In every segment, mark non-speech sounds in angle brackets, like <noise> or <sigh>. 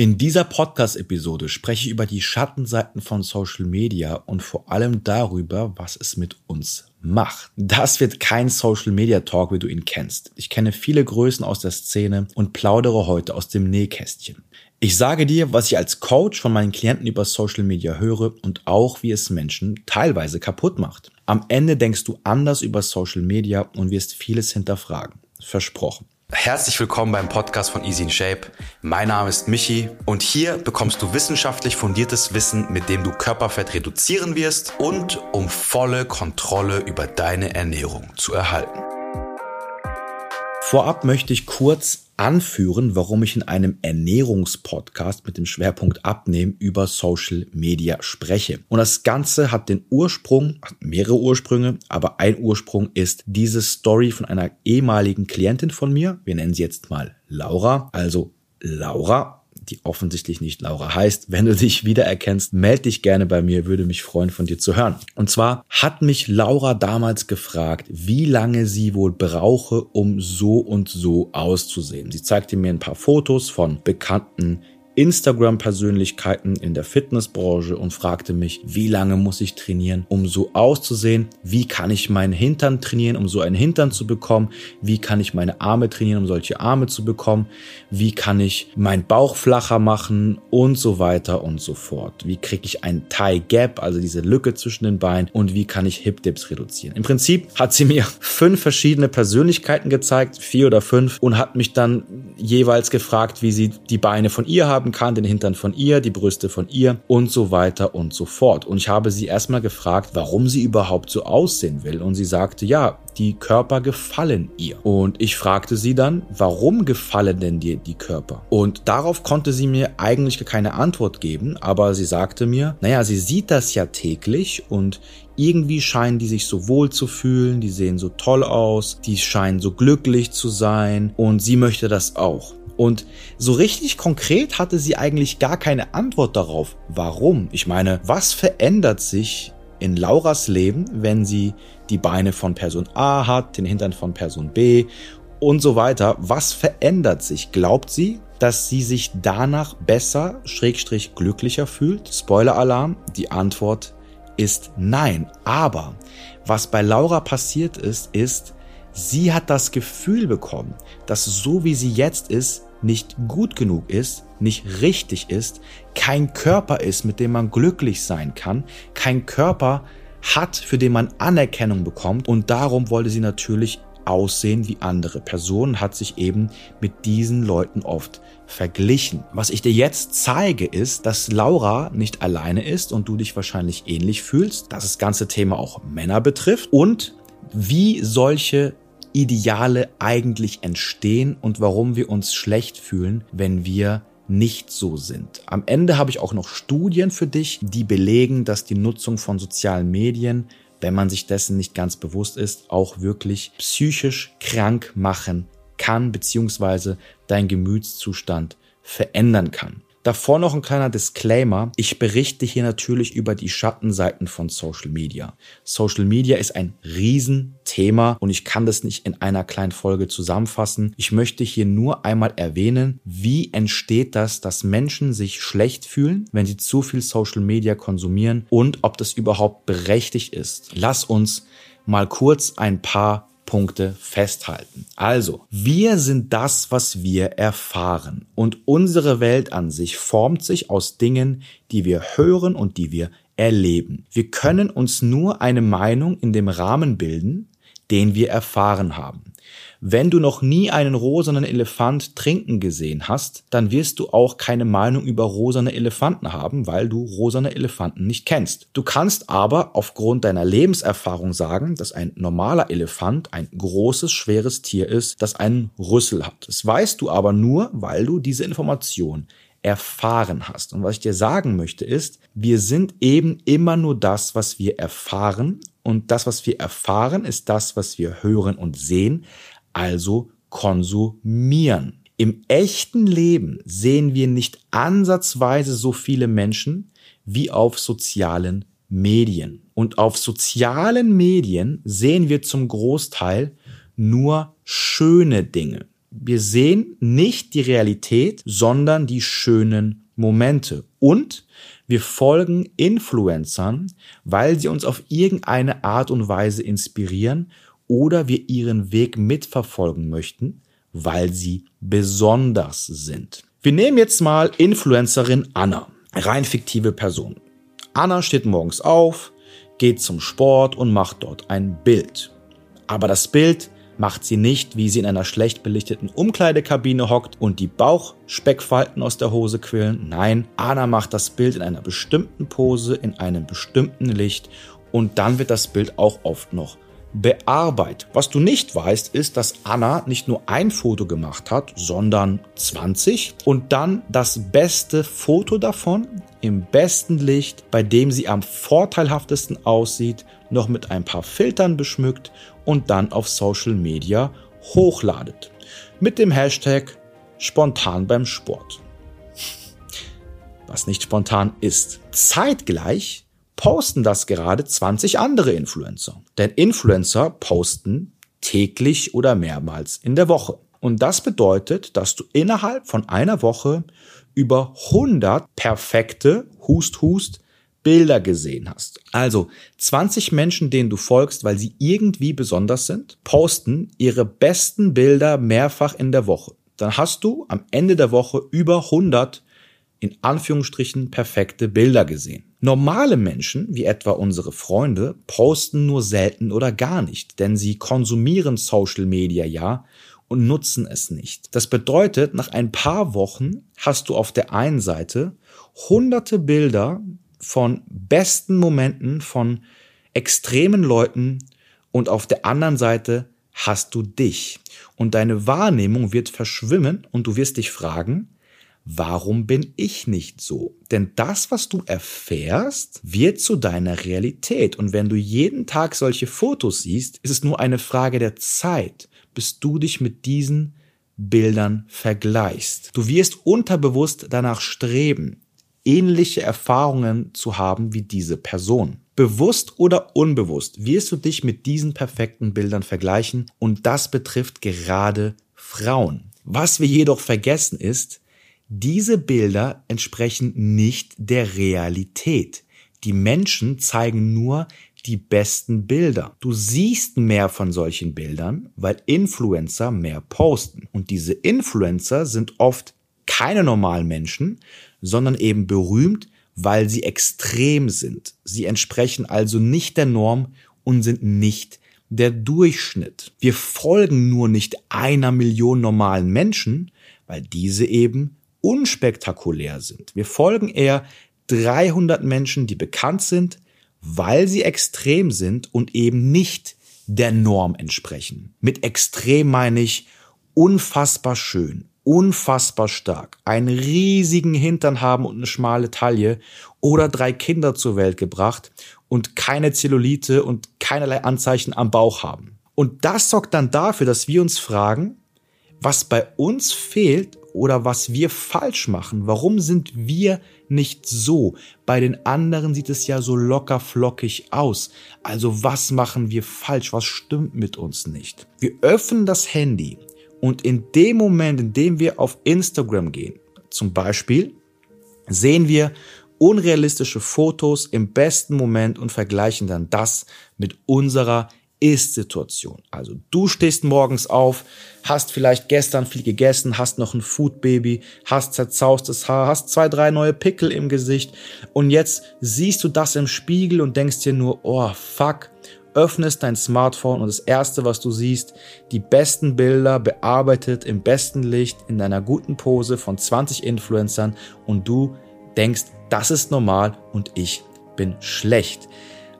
In dieser Podcast-Episode spreche ich über die Schattenseiten von Social Media und vor allem darüber, was es mit uns macht. Das wird kein Social Media Talk, wie du ihn kennst. Ich kenne viele Größen aus der Szene und plaudere heute aus dem Nähkästchen. Ich sage dir, was ich als Coach von meinen Klienten über Social Media höre und auch, wie es Menschen teilweise kaputt macht. Am Ende denkst du anders über Social Media und wirst vieles hinterfragen. Versprochen. Herzlich willkommen beim Podcast von Easy in Shape. Mein Name ist Michi und hier bekommst du wissenschaftlich fundiertes Wissen, mit dem du Körperfett reduzieren wirst und um volle Kontrolle über deine Ernährung zu erhalten. Vorab möchte ich kurz anführen, warum ich in einem Ernährungspodcast mit dem Schwerpunkt Abnehmen über Social Media spreche. Und das Ganze hat den Ursprung, hat mehrere Ursprünge, aber ein Ursprung ist diese Story von einer ehemaligen Klientin von mir. Wir nennen sie jetzt mal Laura. Also Laura die offensichtlich nicht Laura heißt. Wenn du dich wiedererkennst, melde dich gerne bei mir, würde mich freuen, von dir zu hören. Und zwar hat mich Laura damals gefragt, wie lange sie wohl brauche, um so und so auszusehen. Sie zeigte mir ein paar Fotos von bekannten Instagram-Persönlichkeiten in der Fitnessbranche und fragte mich, wie lange muss ich trainieren, um so auszusehen? Wie kann ich meinen Hintern trainieren, um so einen Hintern zu bekommen? Wie kann ich meine Arme trainieren, um solche Arme zu bekommen? Wie kann ich meinen Bauch flacher machen und so weiter und so fort? Wie kriege ich ein Thigh Gap, also diese Lücke zwischen den Beinen und wie kann ich Hip Dips reduzieren? Im Prinzip hat sie mir <laughs> fünf verschiedene Persönlichkeiten gezeigt, vier oder fünf und hat mich dann jeweils gefragt, wie sie die Beine von ihr haben haben kann, den Hintern von ihr, die Brüste von ihr und so weiter und so fort. Und ich habe sie erstmal gefragt, warum sie überhaupt so aussehen will. Und sie sagte, ja, die Körper gefallen ihr. Und ich fragte sie dann, warum gefallen denn dir die Körper? Und darauf konnte sie mir eigentlich keine Antwort geben, aber sie sagte mir, naja, sie sieht das ja täglich und irgendwie scheinen die sich so wohl zu fühlen, die sehen so toll aus, die scheinen so glücklich zu sein und sie möchte das auch. Und so richtig konkret hatte sie eigentlich gar keine Antwort darauf. Warum? Ich meine, was verändert sich in Lauras Leben, wenn sie die Beine von Person A hat, den Hintern von Person B und so weiter? Was verändert sich? Glaubt sie, dass sie sich danach besser, schrägstrich glücklicher fühlt? Spoiler-Alarm, die Antwort ist nein. Aber was bei Laura passiert ist, ist, sie hat das Gefühl bekommen, dass so wie sie jetzt ist, nicht gut genug ist, nicht richtig ist, kein Körper ist, mit dem man glücklich sein kann, kein Körper hat, für den man Anerkennung bekommt und darum wollte sie natürlich aussehen wie andere Personen, hat sich eben mit diesen Leuten oft verglichen. Was ich dir jetzt zeige, ist, dass Laura nicht alleine ist und du dich wahrscheinlich ähnlich fühlst, dass das ganze Thema auch Männer betrifft und wie solche Ideale eigentlich entstehen und warum wir uns schlecht fühlen, wenn wir nicht so sind. Am Ende habe ich auch noch Studien für dich, die belegen, dass die Nutzung von sozialen Medien, wenn man sich dessen nicht ganz bewusst ist, auch wirklich psychisch krank machen kann, beziehungsweise dein Gemütszustand verändern kann. Davor noch ein kleiner Disclaimer. Ich berichte hier natürlich über die Schattenseiten von Social Media. Social Media ist ein Riesenthema und ich kann das nicht in einer kleinen Folge zusammenfassen. Ich möchte hier nur einmal erwähnen, wie entsteht das, dass Menschen sich schlecht fühlen, wenn sie zu viel Social Media konsumieren und ob das überhaupt berechtigt ist. Lass uns mal kurz ein paar Punkte festhalten. Also, wir sind das, was wir erfahren. Und unsere Welt an sich formt sich aus Dingen, die wir hören und die wir erleben. Wir können uns nur eine Meinung in dem Rahmen bilden, den wir erfahren haben. Wenn du noch nie einen rosanen Elefant trinken gesehen hast, dann wirst du auch keine Meinung über rosane Elefanten haben, weil du rosane Elefanten nicht kennst. Du kannst aber aufgrund deiner Lebenserfahrung sagen, dass ein normaler Elefant ein großes, schweres Tier ist, das einen Rüssel hat. Das weißt du aber nur, weil du diese Information erfahren hast. Und was ich dir sagen möchte ist, wir sind eben immer nur das, was wir erfahren. Und das, was wir erfahren, ist das, was wir hören und sehen also konsumieren. Im echten Leben sehen wir nicht ansatzweise so viele Menschen wie auf sozialen Medien. Und auf sozialen Medien sehen wir zum Großteil nur schöne Dinge. wir sehen nicht die Realität, sondern die schönen Momente. Und wir folgen Influencern, weil sie uns auf irgendeine Art und Weise inspirieren oder wir ihren Weg mitverfolgen möchten, weil sie besonders sind. Wir nehmen jetzt mal Influencerin Anna, rein fiktive Person. Anna steht morgens auf, geht zum Sport und macht dort ein Bild. Aber das Bild macht sie nicht, wie sie in einer schlecht belichteten Umkleidekabine hockt und die Bauchspeckfalten aus der Hose quillen. Nein, Anna macht das Bild in einer bestimmten Pose, in einem bestimmten Licht und dann wird das Bild auch oft noch bearbeitet. Was du nicht weißt, ist, dass Anna nicht nur ein Foto gemacht hat, sondern 20 und dann das beste Foto davon im besten Licht, bei dem sie am vorteilhaftesten aussieht, noch mit ein paar Filtern beschmückt und dann auf Social Media hochladet. Mit dem Hashtag spontan beim Sport. Was nicht spontan ist. Zeitgleich posten das gerade 20 andere Influencer. Denn Influencer posten täglich oder mehrmals in der Woche. Und das bedeutet, dass du innerhalb von einer Woche über 100 perfekte Hust Hust Bilder gesehen hast. Also 20 Menschen, denen du folgst, weil sie irgendwie besonders sind, posten ihre besten Bilder mehrfach in der Woche. Dann hast du am Ende der Woche über 100 in Anführungsstrichen perfekte Bilder gesehen. Normale Menschen, wie etwa unsere Freunde, posten nur selten oder gar nicht, denn sie konsumieren Social Media ja und nutzen es nicht. Das bedeutet, nach ein paar Wochen hast du auf der einen Seite hunderte Bilder von besten Momenten von extremen Leuten und auf der anderen Seite hast du dich. Und deine Wahrnehmung wird verschwimmen und du wirst dich fragen, warum bin ich nicht so? Denn das, was du erfährst, wird zu deiner Realität. Und wenn du jeden Tag solche Fotos siehst, ist es nur eine Frage der Zeit, bis du dich mit diesen Bildern vergleichst. Du wirst unterbewusst danach streben, ähnliche Erfahrungen zu haben wie diese Person. Bewusst oder unbewusst wirst du dich mit diesen perfekten Bildern vergleichen und das betrifft gerade Frauen. Was wir jedoch vergessen ist, diese Bilder entsprechen nicht der Realität. Die Menschen zeigen nur die besten Bilder. Du siehst mehr von solchen Bildern, weil Influencer mehr posten. Und diese Influencer sind oft keine normalen Menschen, sondern eben berühmt, weil sie extrem sind. Sie entsprechen also nicht der Norm und sind nicht der Durchschnitt. Wir folgen nur nicht einer Million normalen Menschen, weil diese eben unspektakulär sind. Wir folgen eher 300 Menschen, die bekannt sind, weil sie extrem sind und eben nicht der Norm entsprechen. Mit extrem meine ich unfassbar schön, unfassbar stark, einen riesigen Hintern haben und eine schmale Taille oder drei Kinder zur Welt gebracht und keine Zellulite und keinerlei Anzeichen am Bauch haben. Und das sorgt dann dafür, dass wir uns fragen, was bei uns fehlt oder was wir falsch machen. Warum sind wir nicht so? Bei den anderen sieht es ja so locker flockig aus. Also was machen wir falsch? Was stimmt mit uns nicht? Wir öffnen das Handy und in dem Moment, in dem wir auf Instagram gehen, zum Beispiel, sehen wir unrealistische Fotos im besten Moment und vergleichen dann das mit unserer ist-Situation. Also du stehst morgens auf, hast vielleicht gestern viel gegessen, hast noch ein Foodbaby, hast zerzaustes Haar, hast zwei, drei neue Pickel im Gesicht und jetzt siehst du das im Spiegel und denkst dir nur, oh fuck, öffnest dein Smartphone und das erste, was du siehst, die besten Bilder bearbeitet im besten Licht in deiner guten Pose von 20 Influencern und du denkst, das ist normal und ich bin schlecht.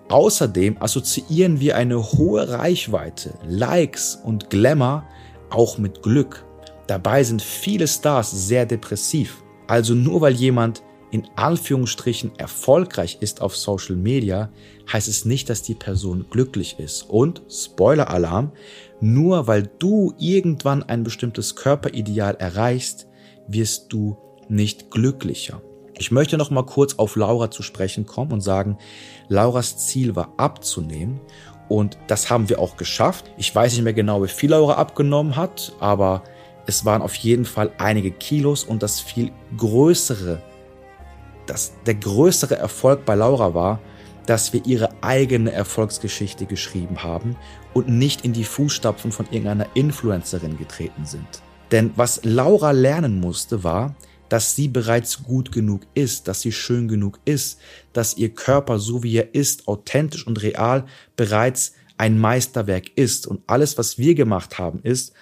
Außerdem assoziieren wir eine hohe Reichweite, Likes und Glamour auch mit Glück. Dabei sind viele Stars sehr depressiv. Also nur weil jemand in Anführungsstrichen erfolgreich ist auf Social Media, heißt es nicht, dass die Person glücklich ist. Und, Spoiler-Alarm, nur weil du irgendwann ein bestimmtes Körperideal erreichst, wirst du nicht glücklicher. Ich möchte noch mal kurz auf Laura zu sprechen kommen und sagen, Lauras Ziel war abzunehmen und das haben wir auch geschafft. Ich weiß nicht mehr genau, wie viel Laura abgenommen hat, aber es waren auf jeden Fall einige Kilos und das viel größere, das, der größere Erfolg bei Laura war, dass wir ihre eigene Erfolgsgeschichte geschrieben haben und nicht in die Fußstapfen von irgendeiner Influencerin getreten sind. Denn was Laura lernen musste, war, dass sie bereits gut genug ist, dass sie schön genug ist, dass ihr Körper, so wie er ist, authentisch und real bereits ein Meisterwerk ist. Und alles, was wir gemacht haben, ist,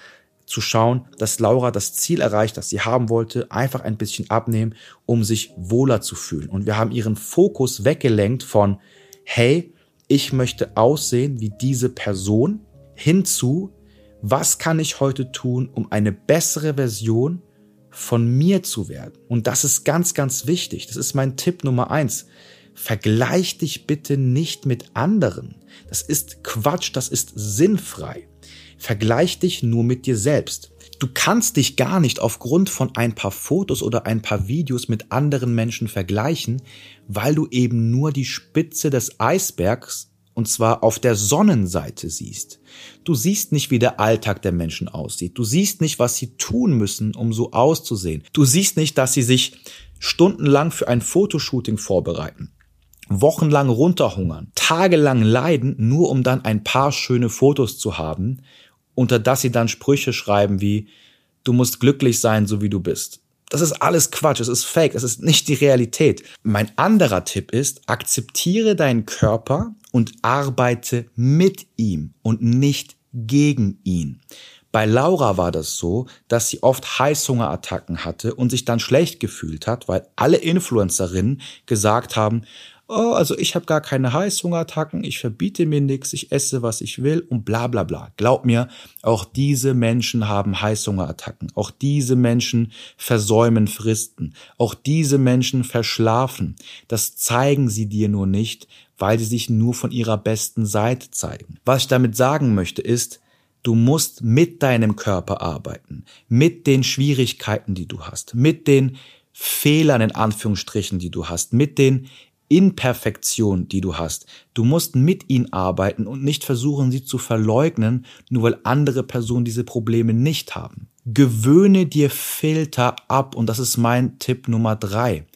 zu schauen, dass Laura das Ziel erreicht, das sie haben wollte, einfach ein bisschen abnehmen, um sich wohler zu fühlen. Und wir haben ihren Fokus weggelenkt von, hey, ich möchte aussehen wie diese Person, hinzu, was kann ich heute tun, um eine bessere Version von mir zu werden? Und das ist ganz, ganz wichtig. Das ist mein Tipp Nummer eins. Vergleich dich bitte nicht mit anderen. Das ist Quatsch, das ist sinnfrei. Vergleich dich nur mit dir selbst. Du kannst dich gar nicht aufgrund von ein paar Fotos oder ein paar Videos mit anderen Menschen vergleichen, weil du eben nur die Spitze des Eisbergs und zwar auf der Sonnenseite siehst. Du siehst nicht, wie der Alltag der Menschen aussieht. Du siehst nicht, was sie tun müssen, um so auszusehen. Du siehst nicht, dass sie sich stundenlang für ein Fotoshooting vorbereiten wochenlang runterhungern, tagelang leiden, nur um dann ein paar schöne Fotos zu haben, unter das sie dann Sprüche schreiben wie, du musst glücklich sein, so wie du bist. Das ist alles Quatsch, es ist Fake, es ist nicht die Realität. Mein anderer Tipp ist, akzeptiere deinen Körper und arbeite mit ihm und nicht gegen ihn. Bei Laura war das so, dass sie oft Heißhungerattacken hatte und sich dann schlecht gefühlt hat, weil alle Influencerinnen gesagt haben, oh, also ich habe gar keine Heißhungerattacken, ich verbiete mir nichts, ich esse, was ich will und bla bla bla. Glaub mir, auch diese Menschen haben Heißhungerattacken, auch diese Menschen versäumen Fristen, auch diese Menschen verschlafen. Das zeigen sie dir nur nicht, weil sie sich nur von ihrer besten Seite zeigen. Was ich damit sagen möchte ist, Du musst mit deinem Körper arbeiten, mit den Schwierigkeiten, die du hast, mit den Fehlern in Anführungsstrichen, die du hast, mit den Imperfektion, die du hast. Du musst mit ihnen arbeiten und nicht versuchen, sie zu verleugnen, nur weil andere Personen diese Probleme nicht haben. Gewöhne dir Filter ab und das ist mein Tipp Nummer drei.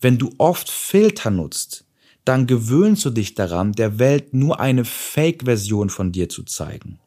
Wenn du oft Filter nutzt, dann gewöhnst du dich daran, der Welt nur eine Fake-Version von dir zu zeigen.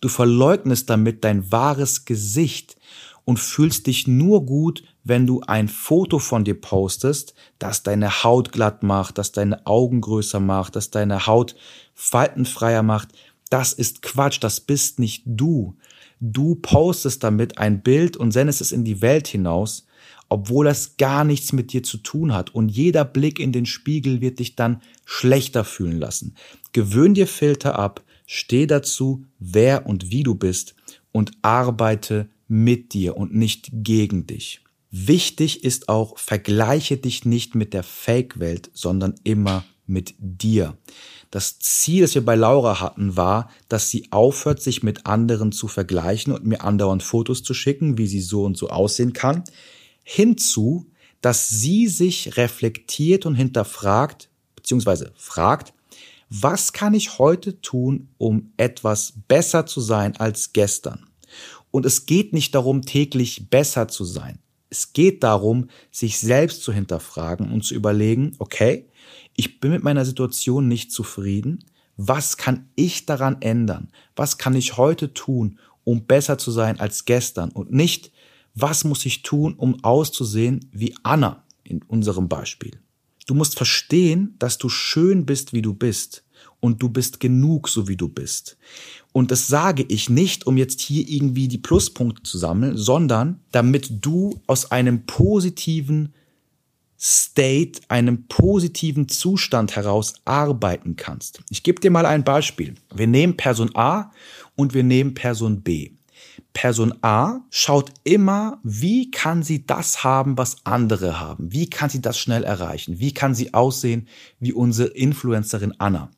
Du verleugnest damit dein wahres Gesicht und fühlst dich nur gut, wenn du ein Foto von dir postest, das deine Haut glatt macht, das deine Augen größer macht, das deine Haut faltenfreier macht. Das ist Quatsch, das bist nicht du. Du postest damit ein Bild und sendest es in die Welt hinaus, obwohl das gar nichts mit dir zu tun hat. Und jeder Blick in den Spiegel wird dich dann schlechter fühlen lassen. Gewöhn dir Filter ab, steh dazu, wer und wie du bist und arbeite mit dir und nicht gegen dich. Wichtig ist auch, vergleiche dich nicht mit der Fake-Welt, sondern immer mit dir. Das Ziel, das wir bei Laura hatten, war, dass sie aufhört, sich mit anderen zu vergleichen und mir andauernd Fotos zu schicken, wie sie so und so aussehen kann, hinzu, dass sie sich reflektiert und hinterfragt, beziehungsweise fragt, was kann ich heute tun, um etwas besser zu sein als gestern? Und es geht nicht darum, täglich besser zu sein. Es geht darum, sich selbst zu hinterfragen und zu überlegen, okay, ich bin mit meiner Situation nicht zufrieden. Was kann ich daran ändern? Was kann ich heute tun, um besser zu sein als gestern? Und nicht, was muss ich tun, um auszusehen wie Anna in unserem Beispiel? Du musst verstehen, dass du schön bist, wie du bist und du bist genug, so wie du bist. Und das sage ich nicht, um jetzt hier irgendwie die Pluspunkte zu sammeln, sondern damit du aus einem positiven State, einem positiven Zustand heraus arbeiten kannst. Ich gebe dir mal ein Beispiel. Wir nehmen Person A und wir nehmen Person B. Person A schaut immer, wie kann sie das haben, was andere haben? Wie kann sie das schnell erreichen? Wie kann sie aussehen wie unsere Influencerin Anna?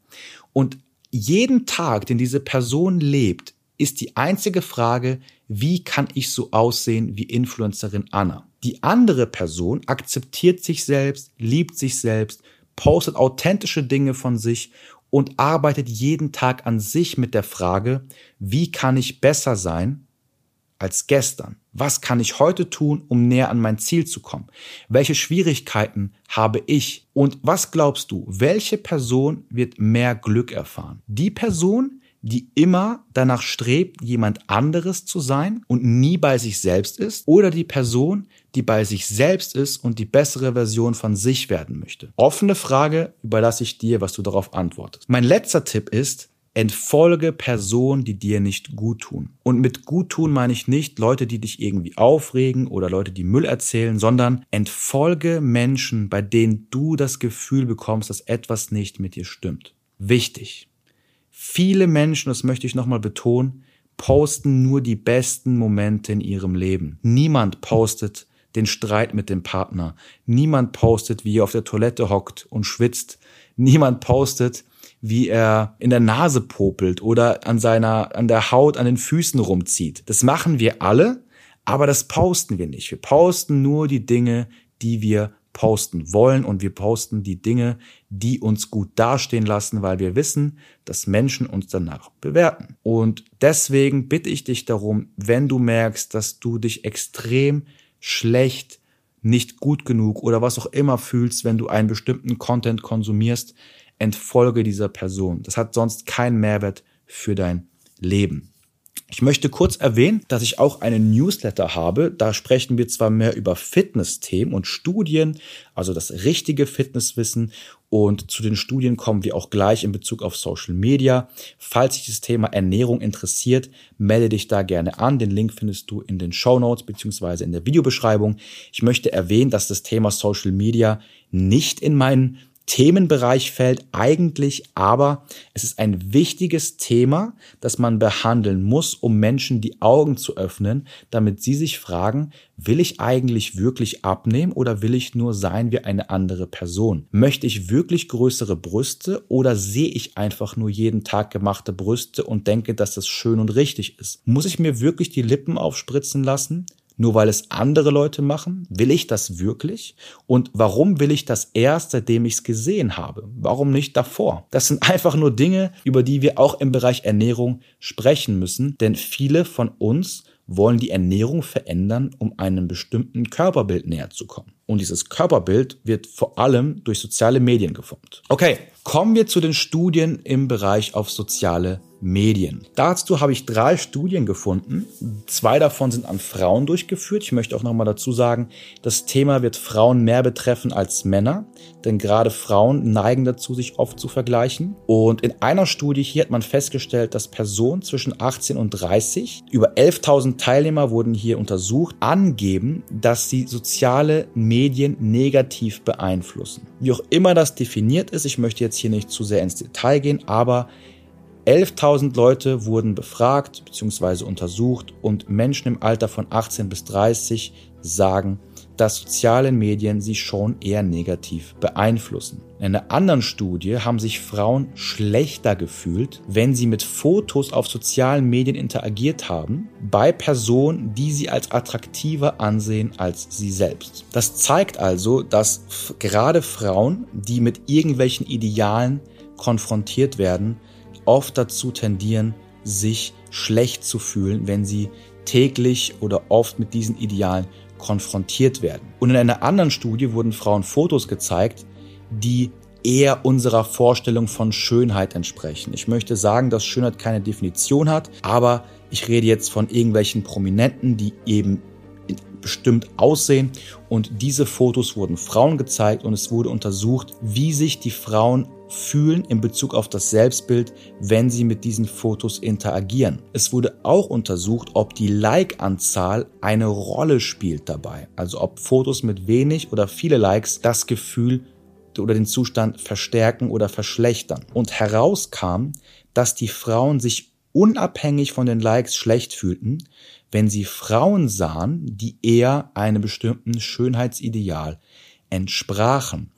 Und jeden Tag, den diese Person lebt, ist die einzige Frage, wie kann ich so aussehen wie Influencerin Anna? Die andere Person akzeptiert sich selbst, liebt sich selbst, postet authentische Dinge von sich und arbeitet jeden Tag an sich mit der Frage, wie kann ich besser sein als gestern? Was kann ich heute tun, um näher an mein Ziel zu kommen? Welche Schwierigkeiten habe ich? Und was glaubst du, welche Person wird mehr Glück erfahren? Die Person, die immer danach strebt, jemand anderes zu sein und nie bei sich selbst ist, oder die Person, die bei sich selbst ist und die bessere Version von sich werden möchte? Offene Frage, überlasse ich dir, was du darauf antwortest. Mein letzter Tipp ist, entfolge Personen, die dir nicht gut tun. Und mit gut tun meine ich nicht Leute, die dich irgendwie aufregen oder Leute, die Müll erzählen, sondern entfolge Menschen, bei denen du das Gefühl bekommst, dass etwas nicht mit dir stimmt. Wichtig. Viele Menschen, das möchte ich nochmal betonen, posten nur die besten Momente in ihrem Leben. Niemand postet den Streit mit dem Partner. Niemand postet, wie er auf der Toilette hockt und schwitzt. Niemand postet, wie er in der Nase popelt oder an seiner, an der Haut, an den Füßen rumzieht. Das machen wir alle, aber das posten wir nicht. Wir posten nur die Dinge, die wir posten wollen und wir posten die Dinge, die uns gut dastehen lassen, weil wir wissen, dass Menschen uns danach bewerten. Und deswegen bitte ich dich darum, wenn du merkst, dass du dich extrem schlecht, nicht gut genug oder was auch immer fühlst, wenn du einen bestimmten Content konsumierst, entfolge dieser Person. Das hat sonst keinen Mehrwert für dein Leben. Ich möchte kurz erwähnen, dass ich auch einen Newsletter habe. Da sprechen wir zwar mehr über Fitness-Themen und Studien, also das richtige Fitnesswissen. Und zu den Studien kommen wir auch gleich in Bezug auf Social Media. Falls dich das Thema Ernährung interessiert, melde dich da gerne an. Den Link findest du in den Show Notes beziehungsweise in der Videobeschreibung. Ich möchte erwähnen, dass das Thema Social Media nicht in meinen Themenbereich fällt eigentlich, aber es ist ein wichtiges Thema, das man behandeln muss, um Menschen die Augen zu öffnen, damit sie sich fragen, will ich eigentlich wirklich abnehmen oder will ich nur sein wie eine andere Person? Möchte ich wirklich größere Brüste oder sehe ich einfach nur jeden Tag gemachte Brüste und denke, dass das schön und richtig ist? Muss ich mir wirklich die Lippen aufspritzen lassen? Nur weil es andere Leute machen? Will ich das wirklich? Und warum will ich das erst, seitdem ich es gesehen habe? Warum nicht davor? Das sind einfach nur Dinge, über die wir auch im Bereich Ernährung sprechen müssen, denn viele von uns wollen die Ernährung verändern, um einem bestimmten Körperbild näher zu kommen. Und dieses Körperbild wird vor allem durch soziale Medien geformt. Okay, kommen wir zu den Studien im Bereich auf soziale Medien. Dazu habe ich drei Studien gefunden. Zwei davon sind an Frauen durchgeführt. Ich möchte auch nochmal dazu sagen, das Thema wird Frauen mehr betreffen als Männer, denn gerade Frauen neigen dazu, sich oft zu vergleichen. Und in einer Studie hier hat man festgestellt, dass Personen zwischen 18 und 30, über 11.000 Teilnehmer wurden hier untersucht, angeben, dass sie soziale Medien negativ beeinflussen. Wie auch immer das definiert ist, ich möchte jetzt hier nicht zu sehr ins Detail gehen, aber 11.000 Leute wurden befragt bzw. untersucht und Menschen im Alter von 18 bis 30 sagen, dass soziale Medien sie schon eher negativ beeinflussen. In einer anderen Studie haben sich Frauen schlechter gefühlt, wenn sie mit Fotos auf sozialen Medien interagiert haben, bei Personen, die sie als attraktiver ansehen als sie selbst. Das zeigt also, dass gerade Frauen, die mit irgendwelchen Idealen konfrontiert werden, oft dazu tendieren, sich schlecht zu fühlen, wenn sie täglich oder oft mit diesen Idealen konfrontiert werden. Und in einer anderen Studie wurden Frauen Fotos gezeigt, die eher unserer Vorstellung von Schönheit entsprechen. Ich möchte sagen, dass Schönheit keine Definition hat, aber ich rede jetzt von irgendwelchen Prominenten, die eben bestimmt aussehen. Und diese Fotos wurden Frauen gezeigt und es wurde untersucht, wie sich die Frauen fühlen in Bezug auf das Selbstbild, wenn sie mit diesen Fotos interagieren. Es wurde auch untersucht, ob die Like-Anzahl eine Rolle spielt dabei. Also ob Fotos mit wenig oder viele Likes das Gefühl oder den Zustand verstärken oder verschlechtern. Und herauskam, dass die Frauen sich unabhängig von den Likes schlecht fühlten, wenn sie Frauen sahen, die eher einem bestimmten Schönheitsideal entsprachen.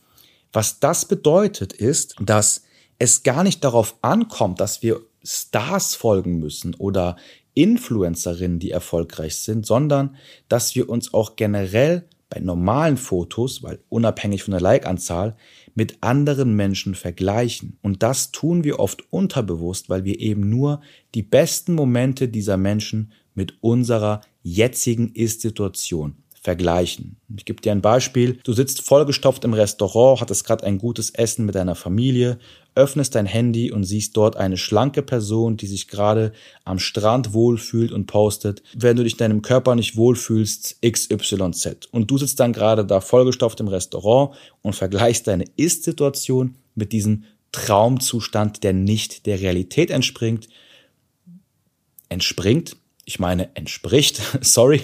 Was das bedeutet ist, dass es gar nicht darauf ankommt, dass wir Stars folgen müssen oder Influencerinnen, die erfolgreich sind, sondern dass wir uns auch generell bei normalen Fotos, weil unabhängig von der Like-Anzahl, mit anderen Menschen vergleichen. Und das tun wir oft unterbewusst, weil wir eben nur die besten Momente dieser Menschen mit unserer jetzigen Ist-Situation vergleichen. Ich gebe dir ein Beispiel. Du sitzt vollgestopft im Restaurant, hattest gerade ein gutes Essen mit deiner Familie, öffnest dein Handy und siehst dort eine schlanke Person, die sich gerade am Strand wohlfühlt und postet, wenn du dich in deinem Körper nicht wohlfühlst, XYZ. Und du sitzt dann gerade da vollgestopft im Restaurant und vergleichst deine Ist-Situation mit diesem Traumzustand, der nicht der Realität entspringt. Entspringt, ich meine entspricht, <laughs> sorry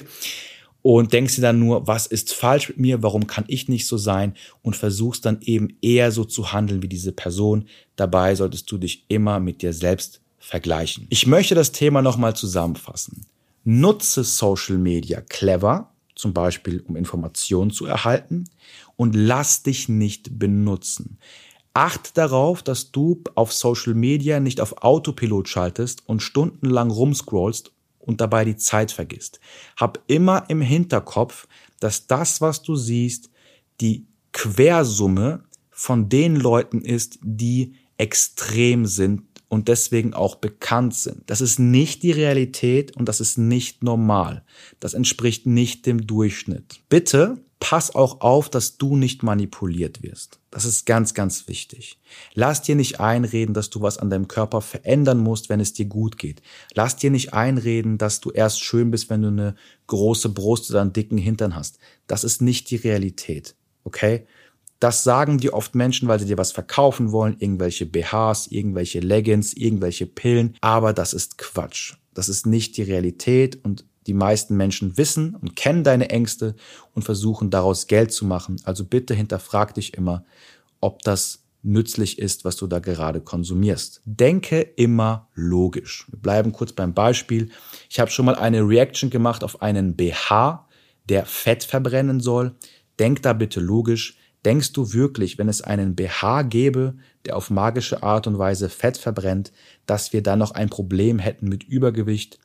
und denkst dir dann nur, was ist falsch mit mir, warum kann ich nicht so sein und versuchst dann eben eher so zu handeln wie diese Person. Dabei solltest du dich immer mit dir selbst vergleichen. Ich möchte das Thema nochmal zusammenfassen. Nutze Social Media clever, zum Beispiel um Informationen zu erhalten und lass dich nicht benutzen. Acht darauf, dass du auf Social Media nicht auf Autopilot schaltest und stundenlang rumscrollst und dabei die Zeit vergisst. Hab immer im Hinterkopf, dass das, was du siehst, die Quersumme von den Leuten ist, die extrem sind und deswegen auch bekannt sind. Das ist nicht die Realität und das ist nicht normal. Das entspricht nicht dem Durchschnitt. Bitte pass auch auf, dass du nicht manipuliert wirst. Das ist ganz, ganz wichtig. Lass dir nicht einreden, dass du was an deinem Körper verändern musst, wenn es dir gut geht. Lass dir nicht einreden, dass du erst schön bist, wenn du eine große Brust oder einen dicken Hintern hast. Das ist nicht die Realität. Okay? Das sagen dir oft Menschen, weil sie dir was verkaufen wollen, irgendwelche BHs, irgendwelche Leggings, irgendwelche Pillen. Aber das ist Quatsch. Das ist nicht die Realität und die meisten Menschen wissen und kennen deine Ängste und versuchen daraus Geld zu machen. Also bitte hinterfrag dich immer, ob das nützlich ist, was du da gerade konsumierst. Denke immer logisch. Wir bleiben kurz beim Beispiel. Ich habe schon mal eine Reaction gemacht auf einen BH, der Fett verbrennen soll. Denk da bitte logisch. Denkst du wirklich, wenn es einen BH gäbe, der auf magische Art und Weise Fett verbrennt, dass wir dann noch ein Problem hätten mit Übergewicht?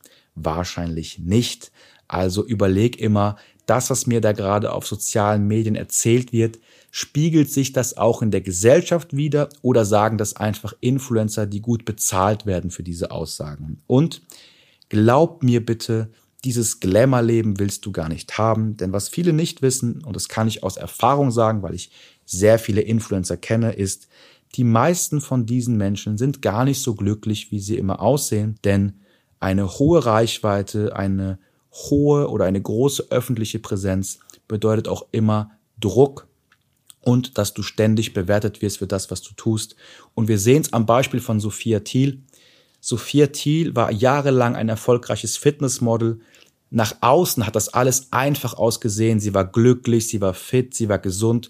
Wahrscheinlich nicht. Also überleg immer, das, was mir da gerade auf sozialen Medien erzählt wird, spiegelt sich das auch in der Gesellschaft wieder oder sagen das einfach Influencer, die gut bezahlt werden für diese Aussagen? Und glaub mir bitte, dieses Glamour-Leben willst du gar nicht haben, denn was viele nicht wissen, und das kann ich aus Erfahrung sagen, weil ich sehr viele Influencer kenne, ist, die meisten von diesen Menschen sind gar nicht so glücklich, wie sie immer aussehen, denn eine hohe Reichweite, eine hohe oder eine große öffentliche Präsenz bedeutet auch immer Druck und dass du ständig bewertet wirst für das, was du tust. Und wir sehen es am Beispiel von Sophia Thiel. Sophia Thiel war jahrelang ein erfolgreiches Fitnessmodel. Nach außen hat das alles einfach ausgesehen. Sie war glücklich, sie war fit, sie war gesund,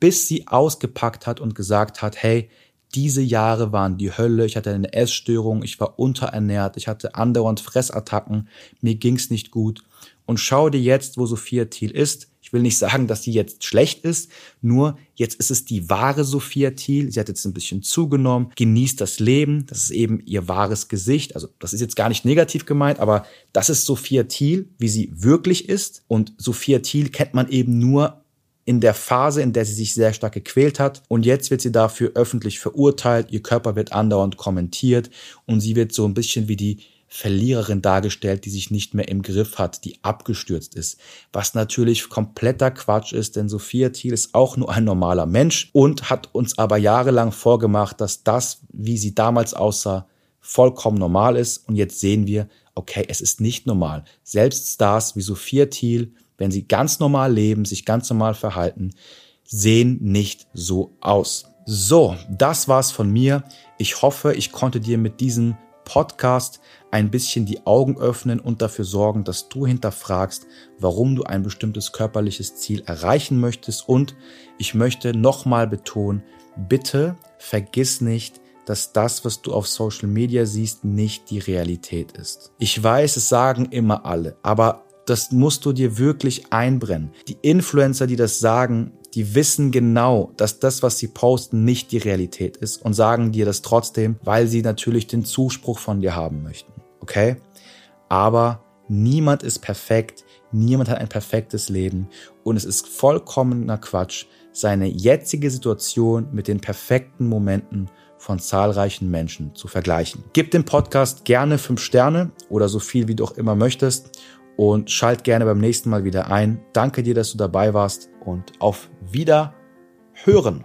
bis sie ausgepackt hat und gesagt hat, hey, diese Jahre waren die Hölle. Ich hatte eine Essstörung, ich war unterernährt, ich hatte andauernd Fressattacken, mir ging's nicht gut. Und schau dir jetzt, wo Sophia Thiel ist. Ich will nicht sagen, dass sie jetzt schlecht ist, nur jetzt ist es die wahre Sophia Thiel. Sie hat jetzt ein bisschen zugenommen, genießt das Leben. Das ist eben ihr wahres Gesicht. Also das ist jetzt gar nicht negativ gemeint, aber das ist Sophia Thiel, wie sie wirklich ist. Und Sophia Thiel kennt man eben nur in der Phase, in der sie sich sehr stark gequält hat. Und jetzt wird sie dafür öffentlich verurteilt. Ihr Körper wird andauernd kommentiert und sie wird so ein bisschen wie die Verliererin dargestellt, die sich nicht mehr im Griff hat, die abgestürzt ist. Was natürlich kompletter Quatsch ist, denn Sophia Thiel ist auch nur ein normaler Mensch und hat uns aber jahrelang vorgemacht, dass das, wie sie damals aussah, vollkommen normal ist. Und jetzt sehen wir, okay, es ist nicht normal. Selbst Stars wie Sophia Thiel wenn sie ganz normal leben, sich ganz normal verhalten, sehen nicht so aus. So, das war's von mir. Ich hoffe, ich konnte dir mit diesem Podcast ein bisschen die Augen öffnen und dafür sorgen, dass du hinterfragst, warum du ein bestimmtes körperliches Ziel erreichen möchtest. Und ich möchte nochmal betonen, bitte vergiss nicht, dass das, was du auf Social Media siehst, nicht die Realität ist. Ich weiß, es sagen immer alle, aber das musst du dir wirklich einbrennen. Die Influencer, die das sagen, die wissen genau, dass das, was sie posten, nicht die Realität ist und sagen dir das trotzdem, weil sie natürlich den Zuspruch von dir haben möchten. Okay? Aber niemand ist perfekt, niemand hat ein perfektes Leben und es ist vollkommener Quatsch, seine jetzige Situation mit den perfekten Momenten von zahlreichen Menschen zu vergleichen. Gib dem Podcast gerne fünf Sterne oder so viel, wie du auch immer möchtest und schalt gerne beim nächsten Mal wieder ein. Danke dir, dass du dabei warst und auf Wiederhören.